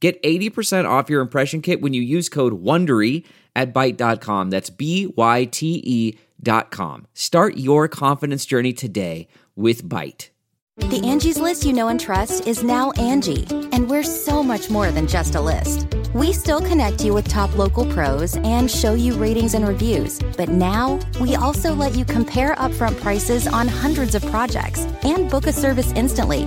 Get 80% off your impression kit when you use code WONDERY at Byte.com. That's B-Y-T-E dot com. Start your confidence journey today with Byte. The Angie's list you know and trust is now Angie, and we're so much more than just a list. We still connect you with top local pros and show you ratings and reviews, but now we also let you compare upfront prices on hundreds of projects and book a service instantly.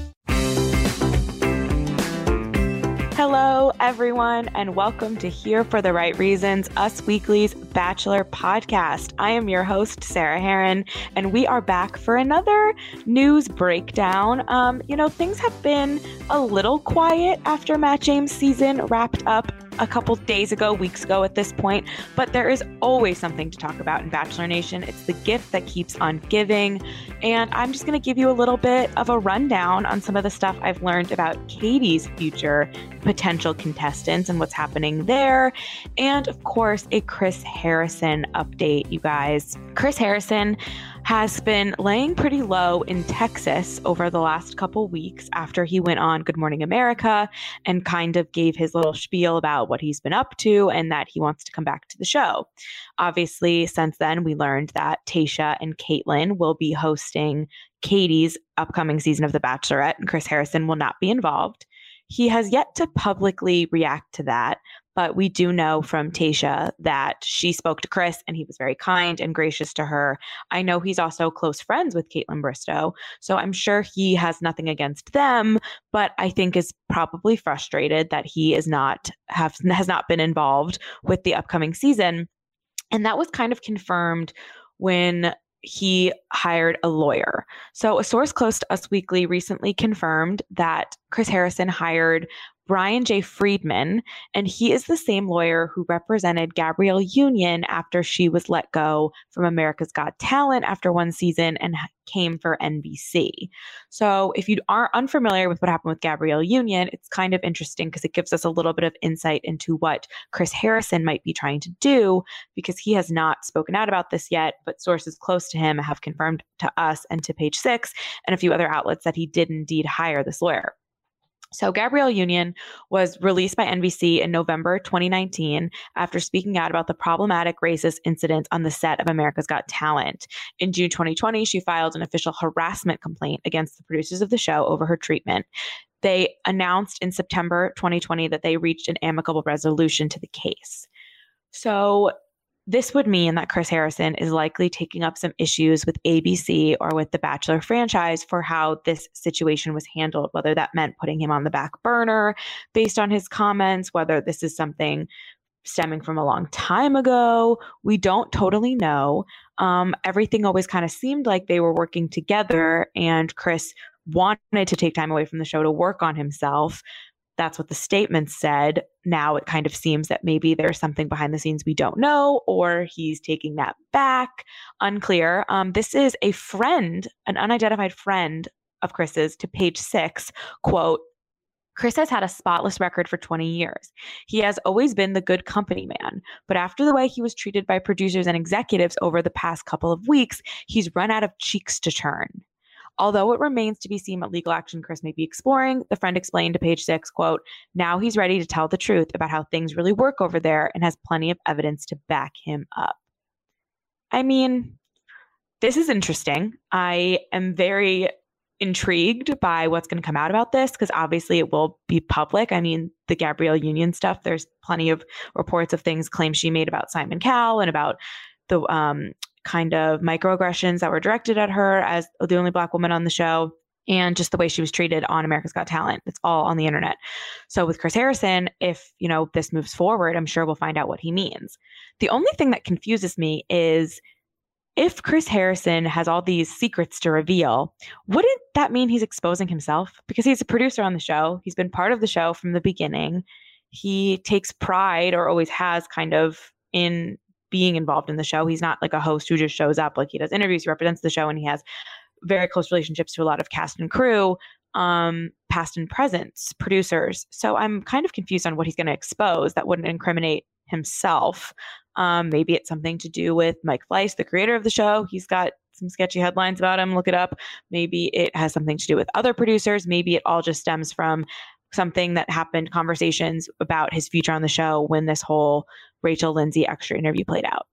Hello, everyone, and welcome to Here for the Right Reasons, Us Weekly's Bachelor podcast. I am your host, Sarah Herron, and we are back for another news breakdown. Um, you know, things have been a little quiet after Matt James' season wrapped up a couple days ago, weeks ago at this point, but there is always something to talk about in Bachelor Nation. It's the gift that keeps on giving. And I'm just going to give you a little bit of a rundown on some of the stuff I've learned about Katie's future potential contestants and what's happening there. And of course, a Chris Harrison update, you guys. Chris Harrison has been laying pretty low in Texas over the last couple weeks after he went on Good Morning America and kind of gave his little spiel about what he's been up to and that he wants to come back to the show. Obviously, since then, we learned that Tayshia and Kaitlyn will be hosting Katie's upcoming season of The Bachelorette, and Chris Harrison will not be involved. He has yet to publicly react to that, but we do know from Tayshia that she spoke to Chris and he was very kind and gracious to her. I know he's also close friends with Kaitlyn Bristowe. so I'm sure he has nothing against them, but I think is probably frustrated that he is not have has not been involved with the upcoming season. And that was kind of confirmed when he hired a lawyer. So, a source close to Us Weekly recently confirmed that Chris Harrison hired Bryan J. Freedman, and he is the same lawyer who represented Gabrielle Union after she was let go from America's Got Talent after one season and came for NBC. So, if you are unfamiliar with what happened with Gabrielle Union, it's kind of interesting because it gives us a little bit of insight into what Chris Harrison might be trying to do because he has not spoken out about this yet, but sources close to him have confirmed to us and to page six and a few other outlets that he did indeed hire this lawyer. So, Gabrielle Union was released by NBC in November 2019 after speaking out about the problematic racist incidents on the set of America's Got Talent. In June 2020, she filed an official harassment complaint against the producers of the show over her treatment. They announced in September 2020 that they reached an amicable resolution to the case. So, this would mean that Chris Harrison is likely taking up some issues with ABC or with the Bachelor franchise for how this situation was handled, whether that meant putting him on the back burner based on his comments, whether this is something stemming from a long time ago. We don't totally know. Um, everything always kind of seemed like they were working together, and Chris wanted to take time away from the show to work on himself that's what the statement said. Now it kind of seems that maybe there's something behind the scenes we don't know, or he's taking that back. Unclear. Um, this is a friend, an unidentified friend of Chris's to page six, quote, Chris has had a spotless record for 20 years. He has always been the good company man, but after the way he was treated by producers and executives over the past couple of weeks, he's run out of cheeks to turn. Although it remains to be seen what legal action Chris may be exploring, the friend explained to page six, quote, now he's ready to tell the truth about how things really work over there and has plenty of evidence to back him up. I mean, this is interesting. I am very intrigued by what's going to come out about this because obviously it will be public. I mean, the Gabrielle Union stuff, there's plenty of reports of things claims she made about Simon Cowell and about the um, kind of microaggressions that were directed at her as the only black woman on the show. and just the way she was treated on America's Got Talent. It's all on the internet. So with Chris Harrison, if, you know, this moves forward, I'm sure we'll find out what he means. The only thing that confuses me is if Chris Harrison has all these secrets to reveal, wouldn't that mean he's exposing himself? Because he's a producer on the show. He's been part of the show from the beginning. He takes pride or always has kind of in being involved in the show. He's not like a host who just shows up, like he does interviews, he represents the show, and he has very close relationships to a lot of cast and crew, um, past and present producers. So I'm kind of confused on what he's going to expose that wouldn't incriminate himself. Um, maybe it's something to do with Mike Fleiss, the creator of the show. He's got some sketchy headlines about him. Look it up. Maybe it has something to do with other producers. Maybe it all just stems from something that happened, conversations about his future on the show when this whole Rachel Lindsay extra interview played out.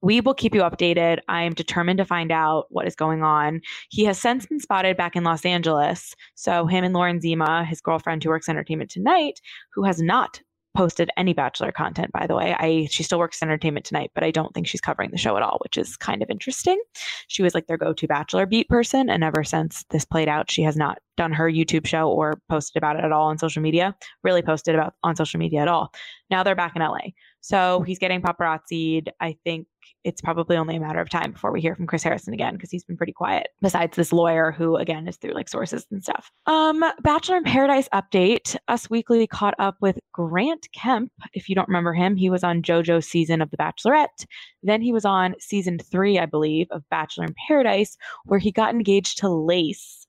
We will keep you updated. I am determined to find out what is going on. He has since been spotted back in Los Angeles. So, him and Lauren Zima, his girlfriend who works Entertainment Tonight, who has not posted any Bachelor content, by the way. I she still works entertainment tonight, but I don't think she's covering the show at all, which is kind of interesting. She was like their go-to Bachelor beat person, and ever since this played out, she has not done her YouTube show or posted about it at all on social media. Really posted about on social media at all. Now they're back in LA. So he's getting paparazzied. I think it's probably only a matter of time before we hear from Chris Harrison again because he's been pretty quiet. Besides this lawyer who again is through like sources and stuff. Um, Bachelor in Paradise update. Us Weekly caught up with Grant Kemp. If you don't remember him, he was on JoJo's season of The Bachelorette. Then he was on season three, I believe, of Bachelor in Paradise, where he got engaged to Lace.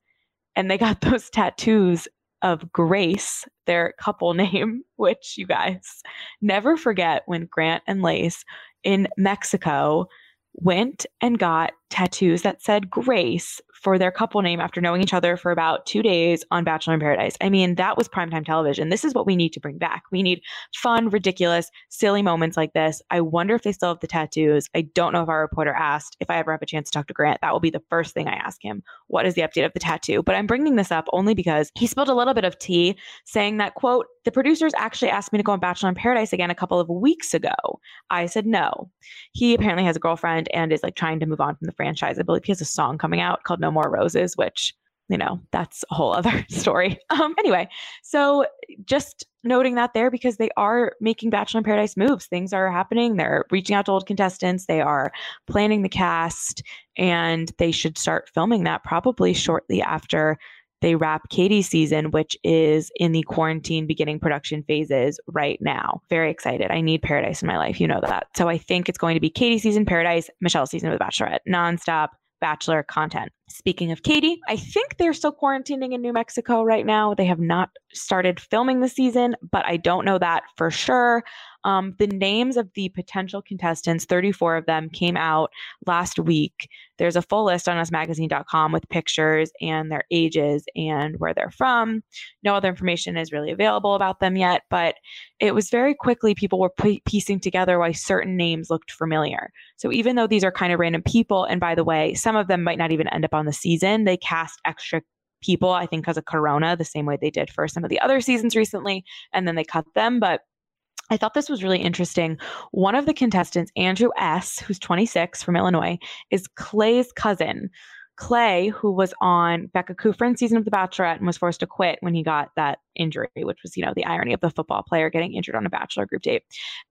And they got those tattoos of Grace, their couple name, which you guys never forget when Grant and Lace in Mexico went and got tattoos that said Grace for their couple name after knowing each other for about two days on Bachelor in Paradise. I mean, that was primetime television. This is what we need to bring back. We need fun, ridiculous, silly moments like this. I wonder if they still have the tattoos. I don't know if our reporter asked. If I ever have a chance to talk to Grant, that will be the first thing I ask him. What is the update of the tattoo? But I'm bringing this up only because he spilled a little bit of tea saying that, quote, the producers actually asked me to go on Bachelor in Paradise again a couple of weeks ago. I said no. He apparently has a girlfriend and is like trying to move on from the franchise. I believe he has a song coming out called No More Roses, which, you know, that's a whole other story. Um, anyway, so just noting that there because they are making Bachelor in Paradise moves. Things are happening. They're reaching out to old contestants. They are planning the cast, and they should start filming that probably shortly after they wrap Katie's season, which is in the quarantine beginning production phases right now. Very excited. I need paradise in my life. You know that. So I think it's going to be Katie season, paradise, Michelle season with Bachelorette, nonstop Bachelor content. Speaking of Katie, I think they're still quarantining in New Mexico right now. They have not started filming the season, but I don't know that for sure. Um, the names of the potential contestants, 34 of them, came out last week. There's a full list on usmagazine.com with pictures and their ages and where they're from. No other information is really available about them yet, but it was very quickly people were piecing together why certain names looked familiar. So even though these are kind of random people, and by the way, some of them might not even end up on the season, they cast extra people, I think, because of Corona, the same way they did for some of the other seasons recently, and then they cut them. But I thought this was really interesting. One of the contestants, Andrew S., who's 26 from Illinois, is Clay's cousin. Clay, who was on Becca Kufrin's season of The Bachelorette and was forced to quit when he got that injury, which was, you know, the irony of the football player getting injured on a Bachelor group date.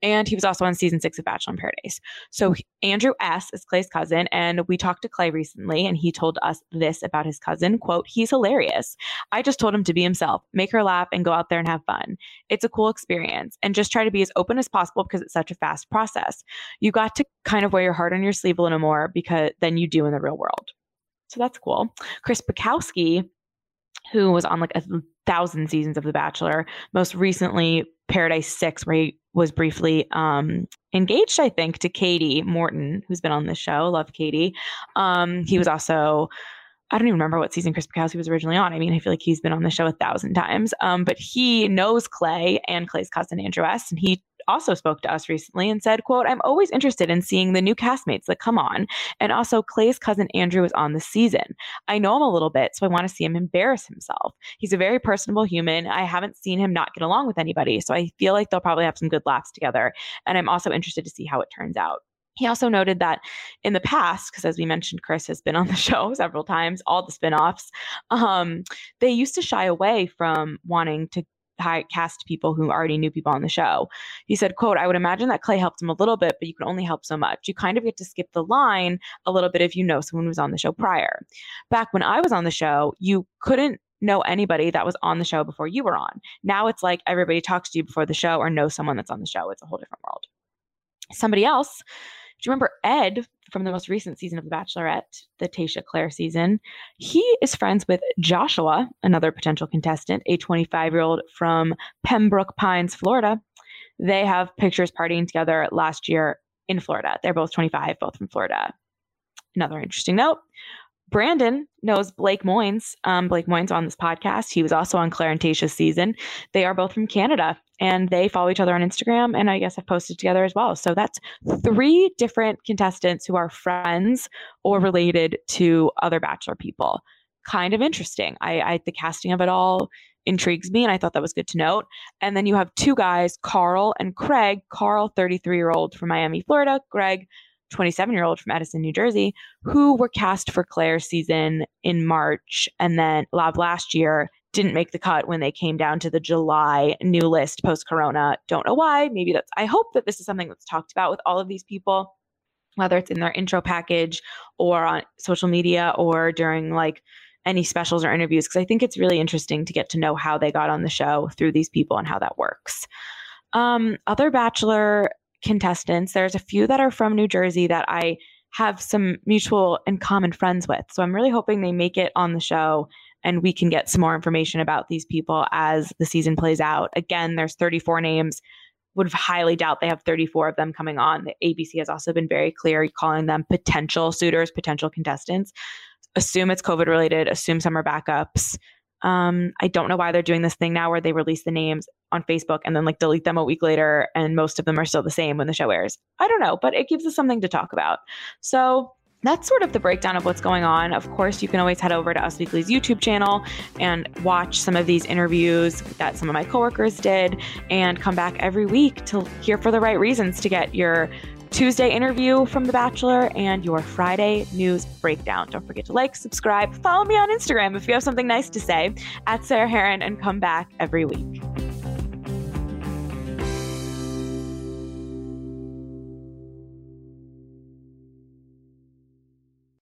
And he was also on season six of Bachelor in Paradise. So Andrew S. is Clay's cousin. And we talked to Clay recently, and he told us this about his cousin quote, he's hilarious. I just told him to be himself, make her laugh, and go out there and have fun. It's a cool experience. And just try to be as open as possible because it's such a fast process. You got to kind of wear your heart on your sleeve a little more because than you do in the real world. So that's cool. Chris Bukowski, who was on like a thousand seasons of The Bachelor, most recently Paradise Six, where he was briefly um, engaged, I think, to Katie Morton, who's been on the show. Love Katie. Um, he was also I don't even remember what season Chris Bukowski was originally on. I mean, I feel like he's been on the show a thousand times. Um, but he knows Clay and Clay's cousin Andrew S. And he also spoke to us recently and said, quote, I'm always interested in seeing the new castmates that come on. And also Clay's cousin Andrew is on the season. I know him a little bit, so I want to see him embarrass himself. He's a very personable human. I haven't seen him not get along with anybody. So I feel like they'll probably have some good laughs together. And I'm also interested to see how it turns out. He also noted that in the past, because as we mentioned, Chris has been on the show several times, all the spinoffs, um, they used to shy away from wanting to cast people who already knew people on the show. He said, quote, I would imagine that Clay helped him a little bit, but you can only help so much. You kind of get to skip the line a little bit if you know someone was on the show prior. Back when I was on the show, you couldn't know anybody that was on the show before you were on. Now it's like everybody talks to you before the show or knows someone that's on the show. It's a whole different world. Somebody else you remember Ed from the most recent season of The Bachelorette, the Tayshia Clare season? He is friends with Joshua, another potential contestant, a 25 year old from Pembroke Pines, Florida. They have pictures partying together last year in Florida. They're both 25, both from Florida. Another interesting note Brandon knows Blake Moynes. Um, Blake Moynes on this podcast. He was also on Clare and Tayshia's season. They are both from Canada and they follow each other on Instagram and I guess have posted together as well. So that's three different contestants who are friends or related to other Bachelor people. Kind of interesting. I, I the casting of it all intrigues me and I thought that was good to note. And then you have two guys, Carl and Craig. Carl, 33 year old from Miami, Florida. Greg, 27 year old from Edison, New Jersey, who were cast for Clare's season in March and then Lab last year didn't make the cut when they came down to the July new list post corona. Don't know why. Maybe that's, I hope that this is something that's talked about with all of these people, whether it's in their intro package or on social media or during like any specials or interviews, because I think it's really interesting to get to know how they got on the show through these people and how that works. Um, other Bachelor contestants. There's a few that are from New Jersey that I have some mutual and common friends with. So I'm really hoping they make it on the show and we can get some more information about these people as the season plays out. Again, there's 34 names. Would highly doubt they have 34 of them coming on. The ABC has also been very clear calling them potential suitors, potential contestants. Assume it's COVID related, assume some are backups. Um, I don't know why they're doing this thing now where they release the names on Facebook and then like delete them a week later, and most of them are still the same when the show airs. I don't know, but it gives us something to talk about. So that's sort of the breakdown of what's going on. Of course, you can always head over to Us Weekly's YouTube channel and watch some of these interviews that some of my coworkers did and come back every week to hear for the right reasons to get your Tuesday interview from The Bachelor and your Friday news breakdown. Don't forget to like, subscribe, follow me on Instagram if you have something nice to say at Sarah Herron and come back every week.